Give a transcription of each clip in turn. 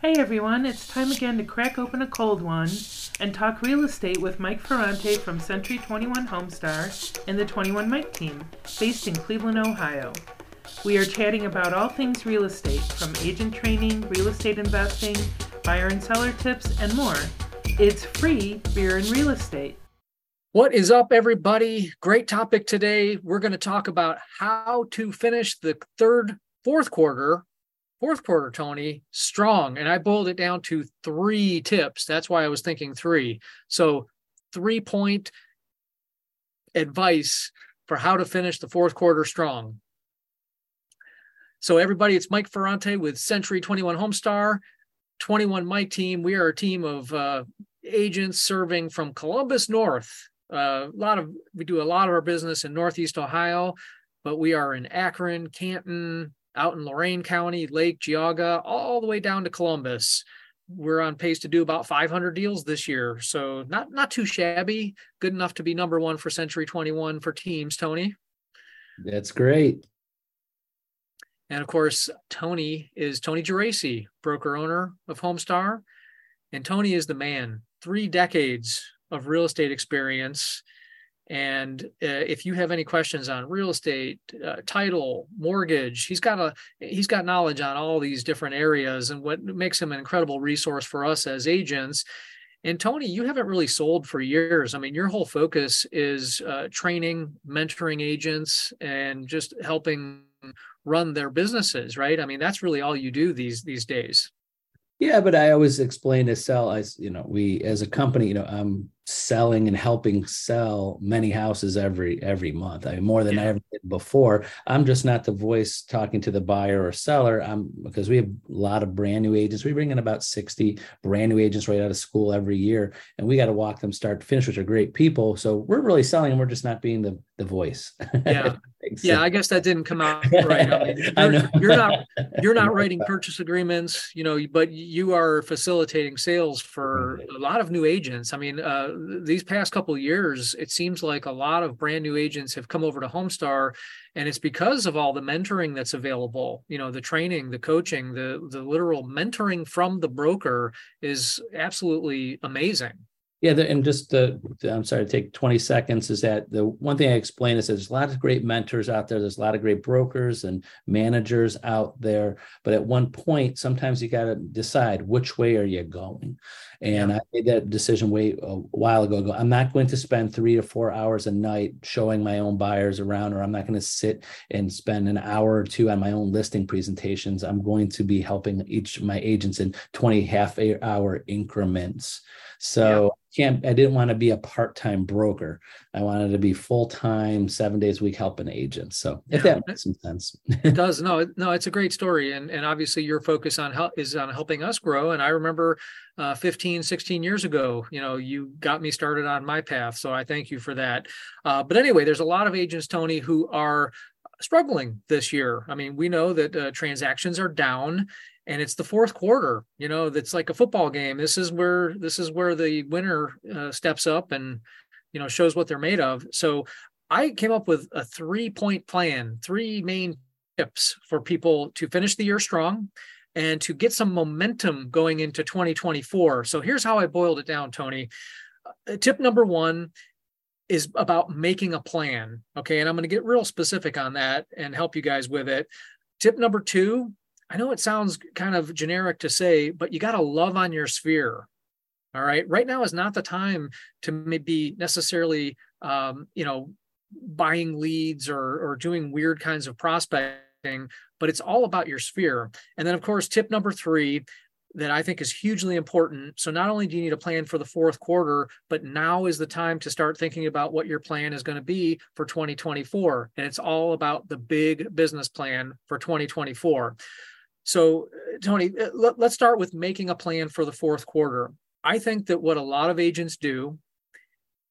Hey everyone, it's time again to crack open a cold one and talk real estate with Mike Ferrante from Century 21 Homestar and the 21 Mike team, based in Cleveland, Ohio. We are chatting about all things real estate, from agent training, real estate investing, buyer and seller tips, and more. It's free beer and real estate. What is up, everybody? Great topic today. We're going to talk about how to finish the third, fourth quarter fourth quarter, Tony, strong. And I boiled it down to three tips. That's why I was thinking three. So, three point advice for how to finish the fourth quarter strong. So, everybody, it's Mike Ferrante with Century 21 Homestar, 21 Mike team. We are a team of uh, agents serving from Columbus North. Uh, a lot of we do a lot of our business in Northeast Ohio, but we are in Akron, Canton, out in Lorain County, Lake, Geauga, all the way down to Columbus. We're on pace to do about 500 deals this year, so not not too shabby. Good enough to be number one for Century 21 for teams. Tony, that's great. And of course, Tony is Tony Geraci, broker owner of Homestar, and Tony is the man. Three decades of real estate experience and uh, if you have any questions on real estate, uh, title, mortgage, he's got a he's got knowledge on all these different areas, and what makes him an incredible resource for us as agents. And Tony, you haven't really sold for years. I mean, your whole focus is uh, training, mentoring agents, and just helping run their businesses, right? I mean, that's really all you do these these days. Yeah, but I always explain to sell as you know, we as a company, you know, I'm selling and helping sell many houses every every month. I mean, more than yeah. I ever did before. I'm just not the voice talking to the buyer or seller. I'm because we have a lot of brand new agents. We bring in about 60 brand new agents right out of school every year, and we got to walk them start to finish, which are great people. So we're really selling, and we're just not being the the voice. Yeah, yeah. I guess that didn't come out right. I, mean, I know you're not you're not writing purchase agreements, you know, but you are facilitating sales for a lot of new agents. I mean, uh, these past couple years, it seems like a lot of brand new agents have come over to Homestar, and it's because of all the mentoring that's available. You know, the training, the coaching, the the literal mentoring from the broker is absolutely amazing. Yeah, the, and just the, I'm sorry to take 20 seconds is that the one thing I explain is there's a lot of great mentors out there. There's a lot of great brokers and managers out there. But at one point, sometimes you got to decide which way are you going. And I made that decision way a while ago. Go, I'm not going to spend three to four hours a night showing my own buyers around, or I'm not going to sit and spend an hour or two on my own listing presentations. I'm going to be helping each of my agents in 20 half hour increments. So can't I didn't want to be a part-time broker. I wanted to be full-time, seven days a week helping agents. So if yeah. that makes some sense. it does. No, no, it's a great story. And and obviously your focus on help is on helping us grow. And I remember uh, 15, 16 years ago, you know, you got me started on my path. So I thank you for that. Uh, but anyway, there's a lot of agents, Tony, who are struggling this year. I mean, we know that uh, transactions are down and it's the fourth quarter you know that's like a football game. This is where this is where the winner uh, steps up and you know shows what they're made of. So i came up with a three point plan three main tips for people to finish the year strong and to get some momentum going into 2024 so here's how i boiled it down tony. Uh, tip number one is about making a plan okay? And i'm going to get real specific on that and help you guys with it. Tip number two I know it sounds kind of generic to say, but you got to love on your sphere. All right. Right now is not the time to maybe necessarily, um, you know, buying leads or, or doing weird kinds of prospecting, but it's all about your sphere. And then, of course, tip number three that I think is hugely important. So not only do you need a plan for the fourth quarter, but now is the time to start thinking about what your plan is going to be for 2024. And it's all about the big business plan for 2024. So, uh, Tony, uh, let, us start with making a plan for the fourth quarter. I think that what a lot of agents do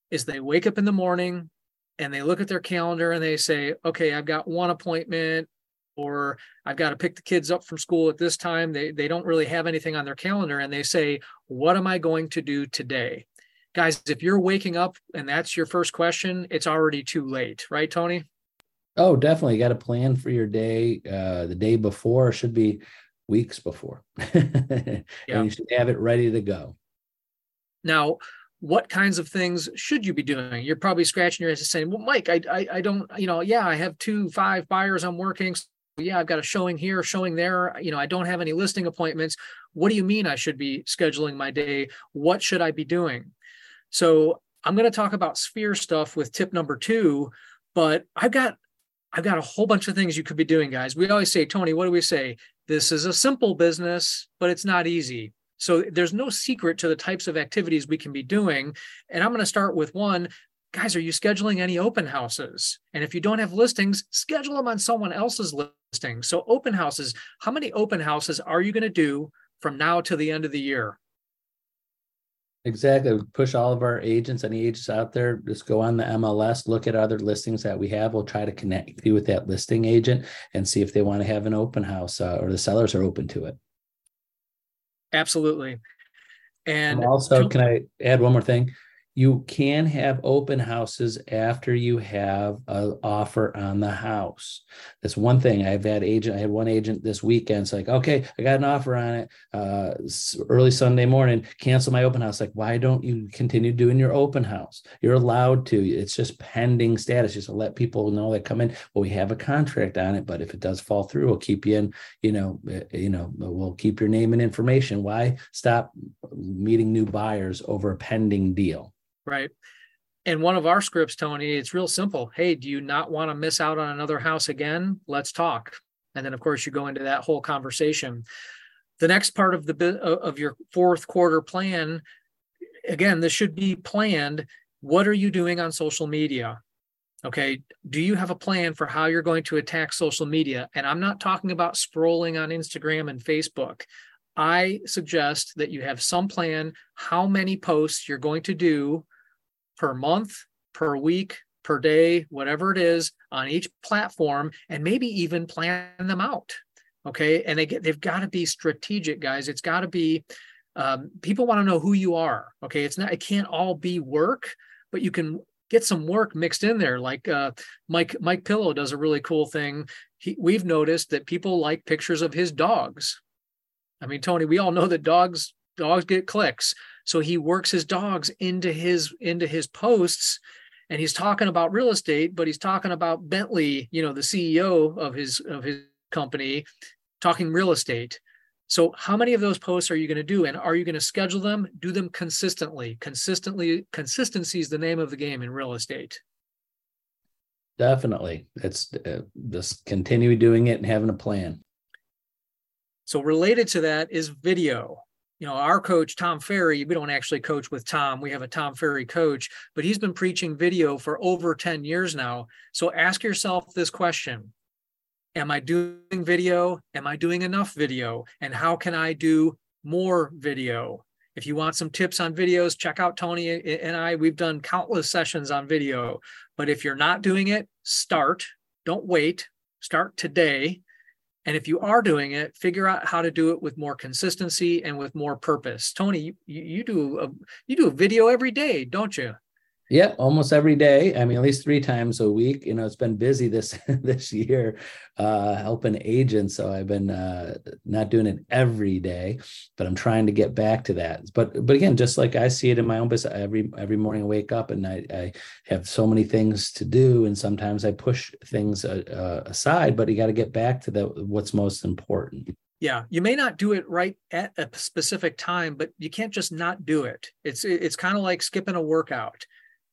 is they wake up in the morning and they look at their calendar and they say, okay, I've got one appointment or I've got to pick the kids up from school at this time. They, they don't really have anything on their calendar and they say, what am I going to do today? Guys, if you're waking up and that's your first question, it's already too late, right, Tony? Oh, definitely. You got to plan for your day. Uh, the day before should be weeks before. and you should have it ready to go. Now, what kinds of things should you be doing? You're probably scratching your head and saying, "Well, Mike, I, I, I don't, you know, yeah, I have two, five buyers I'm working. So yeah, I've got a showing here, showing there. You know, I don't have any listing appointments. What do you mean I should be scheduling my day? What should I be doing?" So I'm going to talk about sphere stuff with tip number two, but I've got I've got a whole bunch of things you could be doing, guys. We always say, Tony, what do we say? This is a simple business, but it's not easy. So there's no secret to the types of activities we can be doing. And I'm going to start with one. Guys, are you scheduling any open houses? And if you don't have listings, schedule them on someone else's listing. So open houses, how many open houses are you going to do from now to the end of the year? Exactly. Push all of our agents, any agents out there, just go on the MLS, look at other listings that we have. We'll try to connect you with that listing agent and see if they want to have an open house uh, or the sellers are open to it. Absolutely. And, and also, to- can I add one more thing? You can have open houses after you have an offer on the house. That's one thing. I've had agent. I had one agent this weekend. It's like, okay, I got an offer on it. Uh, early Sunday morning, cancel my open house. Like, why don't you continue doing your open house? You're allowed to. It's just pending status. Just to let people know that come in. Well, we have a contract on it, but if it does fall through, we'll keep you in. You know, eh, you know, we'll keep your name and information. Why stop meeting new buyers over a pending deal? Right. And one of our scripts, Tony, it's real simple. Hey, do you not want to miss out on another house again? Let's talk. And then, of course, you go into that whole conversation. The next part of the of your fourth quarter plan, again, this should be planned. What are you doing on social media? Okay. Do you have a plan for how you're going to attack social media? And I'm not talking about scrolling on Instagram and Facebook. I suggest that you have some plan how many posts you're going to do per month, per week, per day, whatever it is on each platform, and maybe even plan them out. Okay. And they get, they've got to be strategic, guys. It's got to be, um, people want to know who you are. Okay. It's not, it can't all be work, but you can get some work mixed in there. Like uh, Mike, Mike Pillow does a really cool thing. He, we've noticed that people like pictures of his dogs. I mean, Tony, we all know that dogs dogs get clicks so he works his dogs into his into his posts and he's talking about real estate but he's talking about bentley you know the ceo of his of his company talking real estate. So how many of those posts are you going to do and are you going to schedule them? Do them consistently. Consistently consistency is the name of the game in real estate. Definitely. It's uh, just continue doing it and having a plan. So related to that is video you know, our coach, Tom Ferry, we don't actually coach with Tom. We have a Tom Ferry coach, but he's been preaching video for over 10 years now. So ask yourself this question Am I doing video? Am I doing enough video? And how can I do more video? If you want some tips on videos, check out Tony and I. We've done countless sessions on video. But if you're not doing it, start. Don't wait. Start today and if you are doing it, figure out how to do it with more consistency and with more purpose. Tony, you, you do a you do a video every day, don't you? Yeah, almost every day. I mean, at least three times a week. You know, it's been busy this this year, uh, helping agents. So I've been uh, not doing it every day, but I'm trying to get back to that. But but again, just like I see it in my own business, every every morning I wake up and I, I have so many things to do, and sometimes I push things uh, uh aside. But you got to get back to the what's most important. Yeah, you may not do it right at a specific time, but you can't just not do it. It's it's kind of like skipping a workout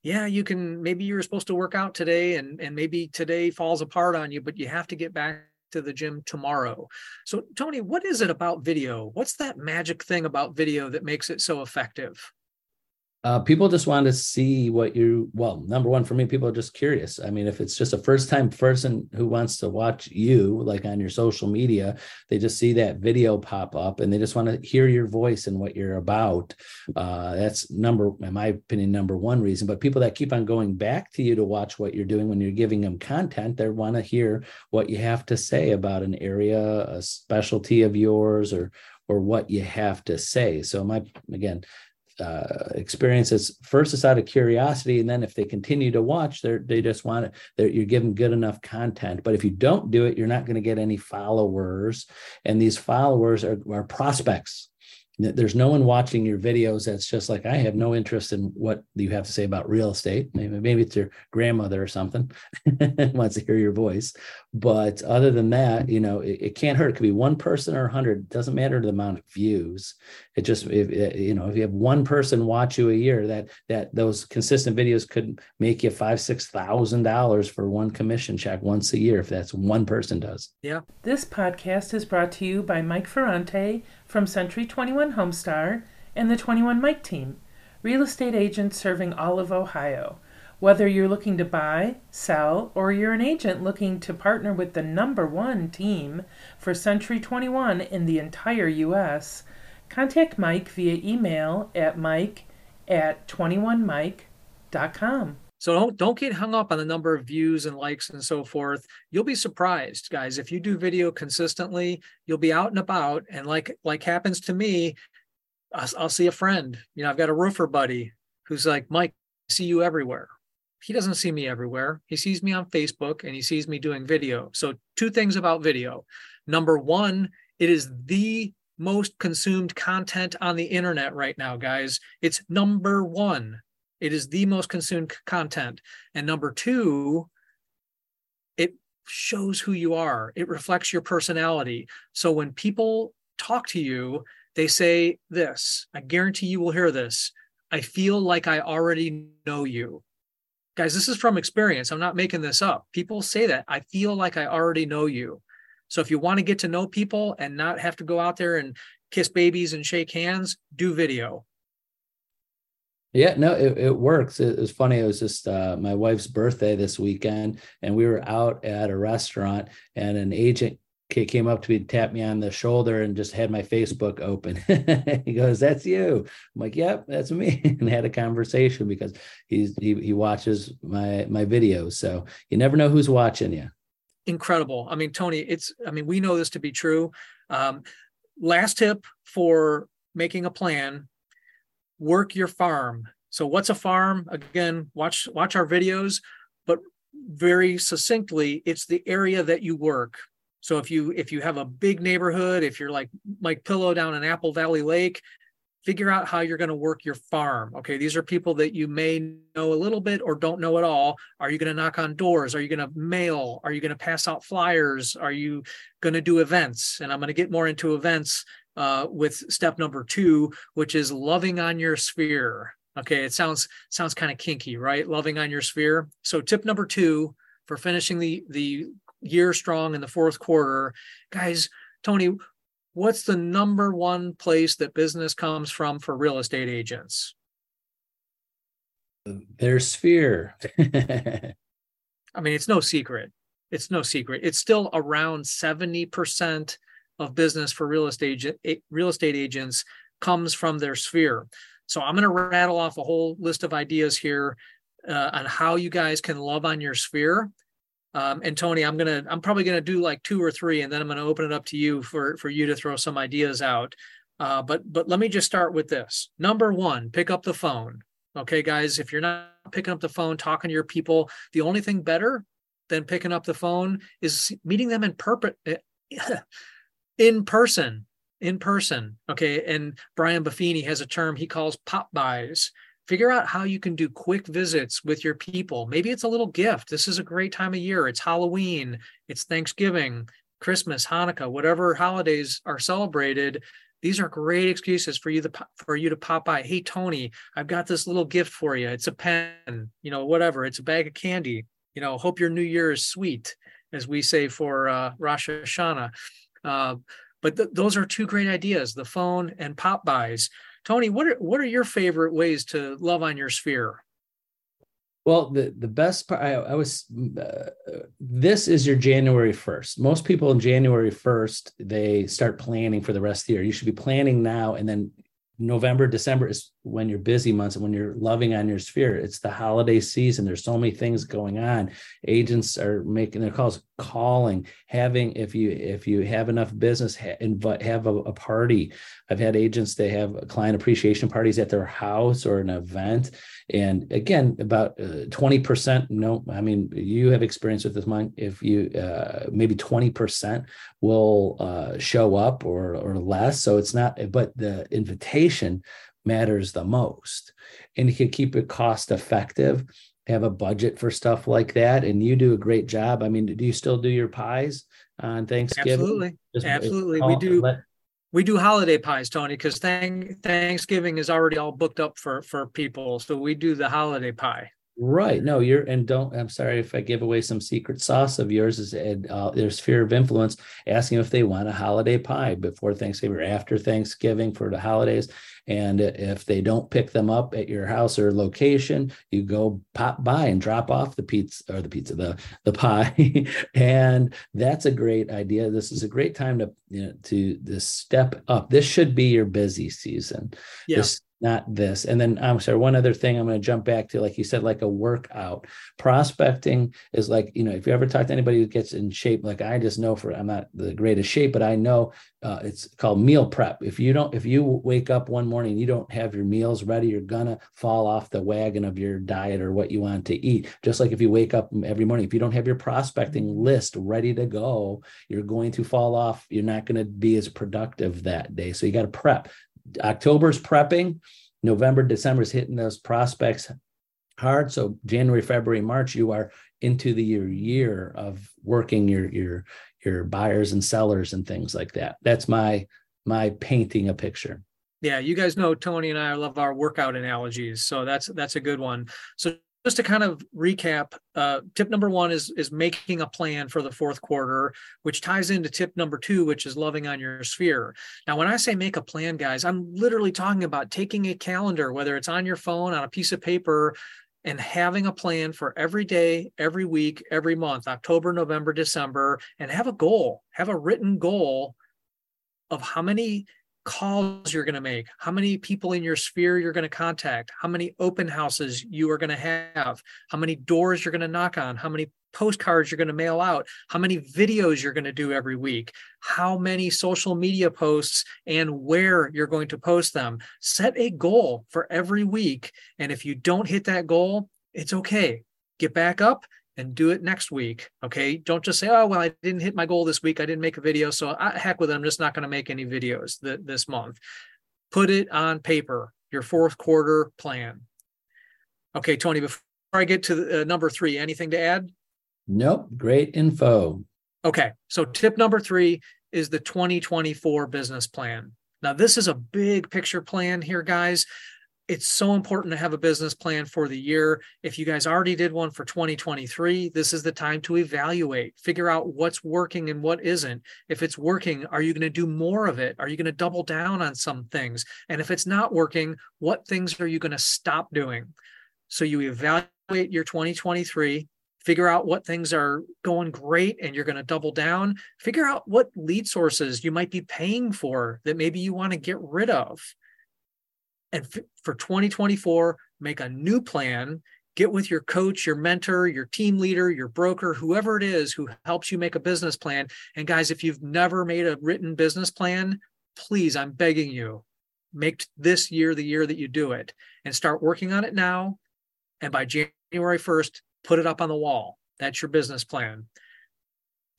yeah, you can maybe you were supposed to work out today and and maybe today falls apart on you, but you have to get back to the gym tomorrow. So Tony, what is it about video? What's that magic thing about video that makes it so effective? Uh, people just want to see what you well number one for me people are just curious. I mean if it's just a first time person who wants to watch you like on your social media they just see that video pop up and they just want to hear your voice and what you're about. Uh, that's number in my opinion number one reason. But people that keep on going back to you to watch what you're doing when you're giving them content they want to hear what you have to say about an area a specialty of yours or or what you have to say. So my again uh, experiences first it's out of curiosity and then if they continue to watch they they just want it you're giving good enough content. But if you don't do it you're not going to get any followers and these followers are, are prospects there's no one watching your videos that's just like i have no interest in what you have to say about real estate. Maybe maybe it's your grandmother or something wants to hear your voice. But other than that you know it, it can't hurt. It could be one person or 100 it doesn't matter the amount of views. It just if eh, you know if you have one person watch you a year that that those consistent videos could make you five six thousand dollars for one commission check once a year if that's one person does. Yeah this podcast is brought to you by mike ferrante from Century 21 Homestar and the 21 Mike team, real estate agents serving all of Ohio. Whether you're looking to buy, sell, or you're an agent looking to partner with the number one team for Century 21 in the entire U.S., contact Mike via email at mike at 21mike.com. So don't don't get hung up on the number of views and likes and so forth. You'll be surprised, guys. If you do video consistently, you'll be out and about, and like like happens to me, I'll, I'll see a friend. You know, I've got a roofer buddy who's like, Mike, I see you everywhere. He doesn't see me everywhere. He sees me on Facebook and he sees me doing video. So two things about video. Number one, it is the most consumed content on the internet right now, guys. It's number one. It is the most consumed content. And number two, it shows who you are, it reflects your personality. So when people talk to you, they say this I guarantee you will hear this. I feel like I already know you. Guys, this is from experience. I'm not making this up. People say that. I feel like I already know you. So if you want to get to know people and not have to go out there and kiss babies and shake hands, do video. Yeah, no, it, it works. It, was funny. It was just uh, my wife's birthday this weekend, and we were out at a restaurant, and an agent came up to me, tapped me on the shoulder, and just had my Facebook open. he goes, "That's you." I'm like, "Yep, that's me," and had a conversation because he's he he watches my my videos. So you never know who's watching you. Incredible. I mean, Tony, it's. I mean, we know this to be true. Um, last tip for making a plan work your farm. So what's a farm? Again, watch watch our videos, but very succinctly, it's the area that you work. So if you if you have a big neighborhood, if you're like Mike Pillow down in Apple Valley Lake, figure out how you're going to work your farm. Okay, these are people that you may know a little bit or don't know at all. Are you going to knock on doors? Are you going to mail? Are you going to pass out flyers? Are you going to do events? And I'm going to get more into events uh, with step number two, which is loving on your sphere. Okay, it sounds sounds kind of kinky, right? Loving on your sphere. So tip number two for finishing the the year strong in the fourth quarter, guys. Tony, what's the number one place that business comes from for real estate agents? Their sphere. I mean, it's no secret. It's no secret. It's still around 70% of business for real estate real estate agents comes from their sphere. So I'm going to rattle off a whole list of ideas here uh, on how you guys can love on your sphere. Um, and Tony, I'm gonna I'm probably gonna do like two or three, and then I'm gonna open it up to you for for you to throw some ideas out. Uh, but but let me just start with this. Number one, pick up the phone. Okay, guys, if you're not picking up the phone, talking to your people, the only thing better than picking up the phone is meeting them in purpose in person in person okay? And brian buffini has a term he calls pop bys. Figure out how you can do quick visits with your people. Maybe it's a little gift. This is a great time of year. It's halloween. It's thanksgiving christmas hanukkah whatever holidays are celebrated. These are great excuses for you to for you to pop by. Hey tony i've got this little gift for you. It's a pen you know whatever. It's a bag of candy. You know hope your new year is sweet as we say for uh, rosh hashanah uh, but th- those are two great ideas: the phone and pop bys. Tony, what are what are your favorite ways to love on your sphere? Well, the, the best part, I, I was, uh, this is your January 1st. Most people in January 1st, they start planning for the rest of the year. You should be planning now. And then November, December is when you're busy months and when you're loving on your sphere. It's the holiday season. There's so many things going on. Agents are making their calls, calling, having if you if you have enough business, ha- invite have a, a party. I've had agents they have client appreciation parties at their house or an event, and again about uh, twenty uh, percent. No, I mean you have experience with this. Mike, if you uh, maybe twenty percent will uh, show up or or less. So it's not, but the invitation matters the most. And you can keep it cost effective, have a budget for stuff like that. And you do a great job. I mean, do you still do your pies on Thanksgiving? Absolutely. Just Absolutely. we do. Let, we do holiday pies, Tony, because thank, Thanksgiving is already all booked up for for people. So we do the holiday pie. Right. No, you're and don't. I'm sorry if I give away some secret sauce of yours. Is uh, there's sphere of influence asking if they want a holiday pie before Thanksgiving or after Thanksgiving for the holidays. And if they don't pick them up at your house or location, you go pop by and drop off the pizza or the pizza, the the pie. and that's a great idea. This is a great time to you know, to to step up. This should be your busy season. Yeah. This not this. And then I'm sorry, one other thing I'm going to jump back to, like you said, like a workout. Prospecting is like, you know, if you ever talk to anybody who gets in shape, like I just know for I'm not the greatest shape, but I know uh, it's called meal prep. If you don't, if you wake up one morning, you don't have your meals ready, you're gonna fall off the wagon of your diet or what you want to eat. Just like if you wake up every morning, if you don't have your prospecting list ready to go, you're going to fall off. You're not going to be as productive that day. So you got to prep. October's prepping, November, December is hitting those prospects hard. So January, February, March, you are into the year year of working your your your buyers and sellers and things like that. That's my my painting a picture. Yeah, you guys know Tony and I love our workout analogies, so that's that's a good one. So just to kind of recap, uh, tip number one is is making a plan for the fourth quarter, which ties into tip number two, which is loving on your sphere. Now, when I say make a plan, guys, I'm literally talking about taking a calendar, whether it's on your phone, on a piece of paper, and having a plan for every day, every week, every month, October, November, December, and have a goal, have a written goal of how many calls you're going to make, how many people in your sphere you're going to contact, how many open houses you are going to have, how many doors you're going to knock on, how many postcards you're going to mail out, how many videos you're going to do every week, how many social media posts and where you're going to post them. Set a goal for every week. And if you don't hit that goal, it's okay. Get back up and do it next week. Okay. Don't just say, oh, well, I didn't hit my goal this week. I didn't make a video. So I, heck with it. I'm just not going to make any videos th- this month. Put it on paper, your fourth quarter plan. Okay, Tony, before I get to the, uh, number three, anything to add? Nope. Great info. Okay. So tip number three is the 2024 business plan. Now, this is a big picture plan here, guys it's so important to have a business plan for the year. If you guys already did one for 2023, this is the time to evaluate, figure out what's working and what isn't. If it's working, are you going to do more of it? Are you going to double down on some things? And if it's not working, what things are you going to stop doing? So you evaluate your 2023, figure out what things are going great and you're going to double down, figure out what lead sources you might be paying for that maybe you want to get rid of and f- for 2024 make a new plan. Get with your coach your mentor your team leader your broker whoever it is who helps you make a business plan. And guys if you've never made a written business plan please i'm begging you make this year the year that you do it and start working on it now. And by january 1st put it up on the wall. That's your business plan.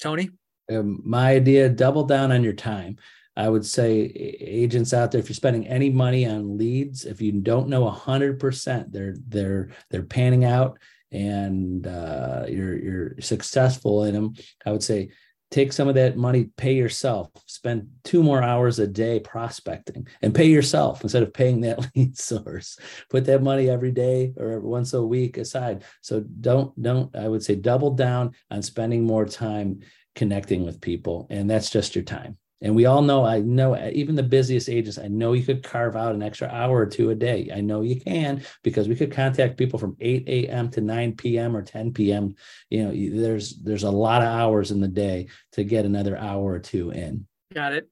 Tony? Um, my idea double down on your time I would say agents out there, if you're spending any money on leads, if you don't know hundred percent, they're they're they're panning out and uh, you're you're successful in them. I would say take some of that money, pay yourself, spend two more hours a day prospecting, and pay yourself instead of paying that lead source. Put that money every day or once a week aside. So don't don't I would say double down on spending more time connecting with people, and that's just your time. And we all know, I know, even the busiest agents, I know you could carve out an extra hour or two a day. I know you can because we could contact people from 8 a.m. to 9 p.m. or 10 p.m. You know, there's there's a lot of hours in the day to get another hour or two in. Got it.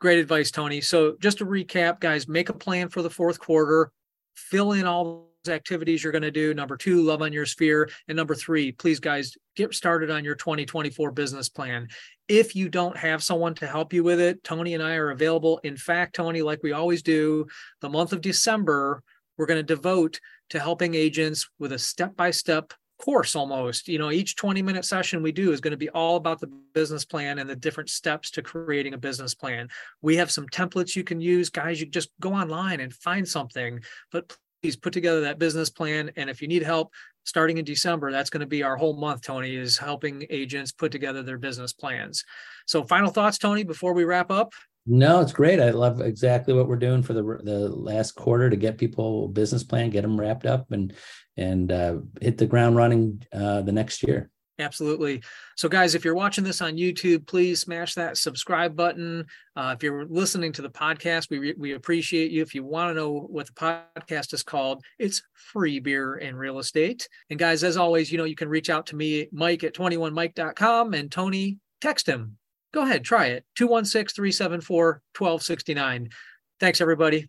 Great advice, Tony. So just to recap, guys, make a plan for the fourth quarter, fill in all activities you're going to do. Number two, love on your sphere. And number three, please, guys, get started on your 2024 business plan. If you don't have someone to help you with it, Tony and I are available. In fact, Tony, like we always do, the month of December, we're going to devote to helping agents with a step by step course almost you know each 20 minute session we do is going to be all about the business plan and the different steps to creating a business plan we have some templates you can use guys you just go online and find something but please put together that business plan. And if you need help starting in December, that's going to be our whole month, Tony, is helping agents put together their business plans. So final thoughts, Tony, before we wrap up? No, it's great. I love exactly what we're doing for the the last quarter to get people business plan, get them wrapped up, and and uh, hit the ground running uh, the next year. Absolutely. So, guys, if you're watching this on YouTube, please smash that subscribe button. Uh, if you're listening to the podcast, we, re- we appreciate you. If you want to know what the podcast is called, it's Free Beer and Real Estate. And, guys, as always, you know, you can reach out to me, Mike at 21mike.com, and Tony, text him. Go ahead, try it 216 374 1269. Thanks, everybody.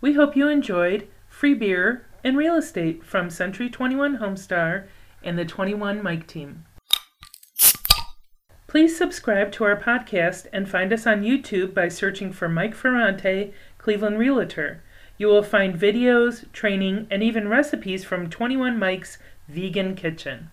We hope you enjoyed Free Beer and real estate from Century 21 Homestar and the 21 Mike team. Please subscribe to our podcast and find us on YouTube by searching for Mike Ferrante, Cleveland Realtor. You will find videos, training, and even recipes from 21 Mike's Vegan Kitchen.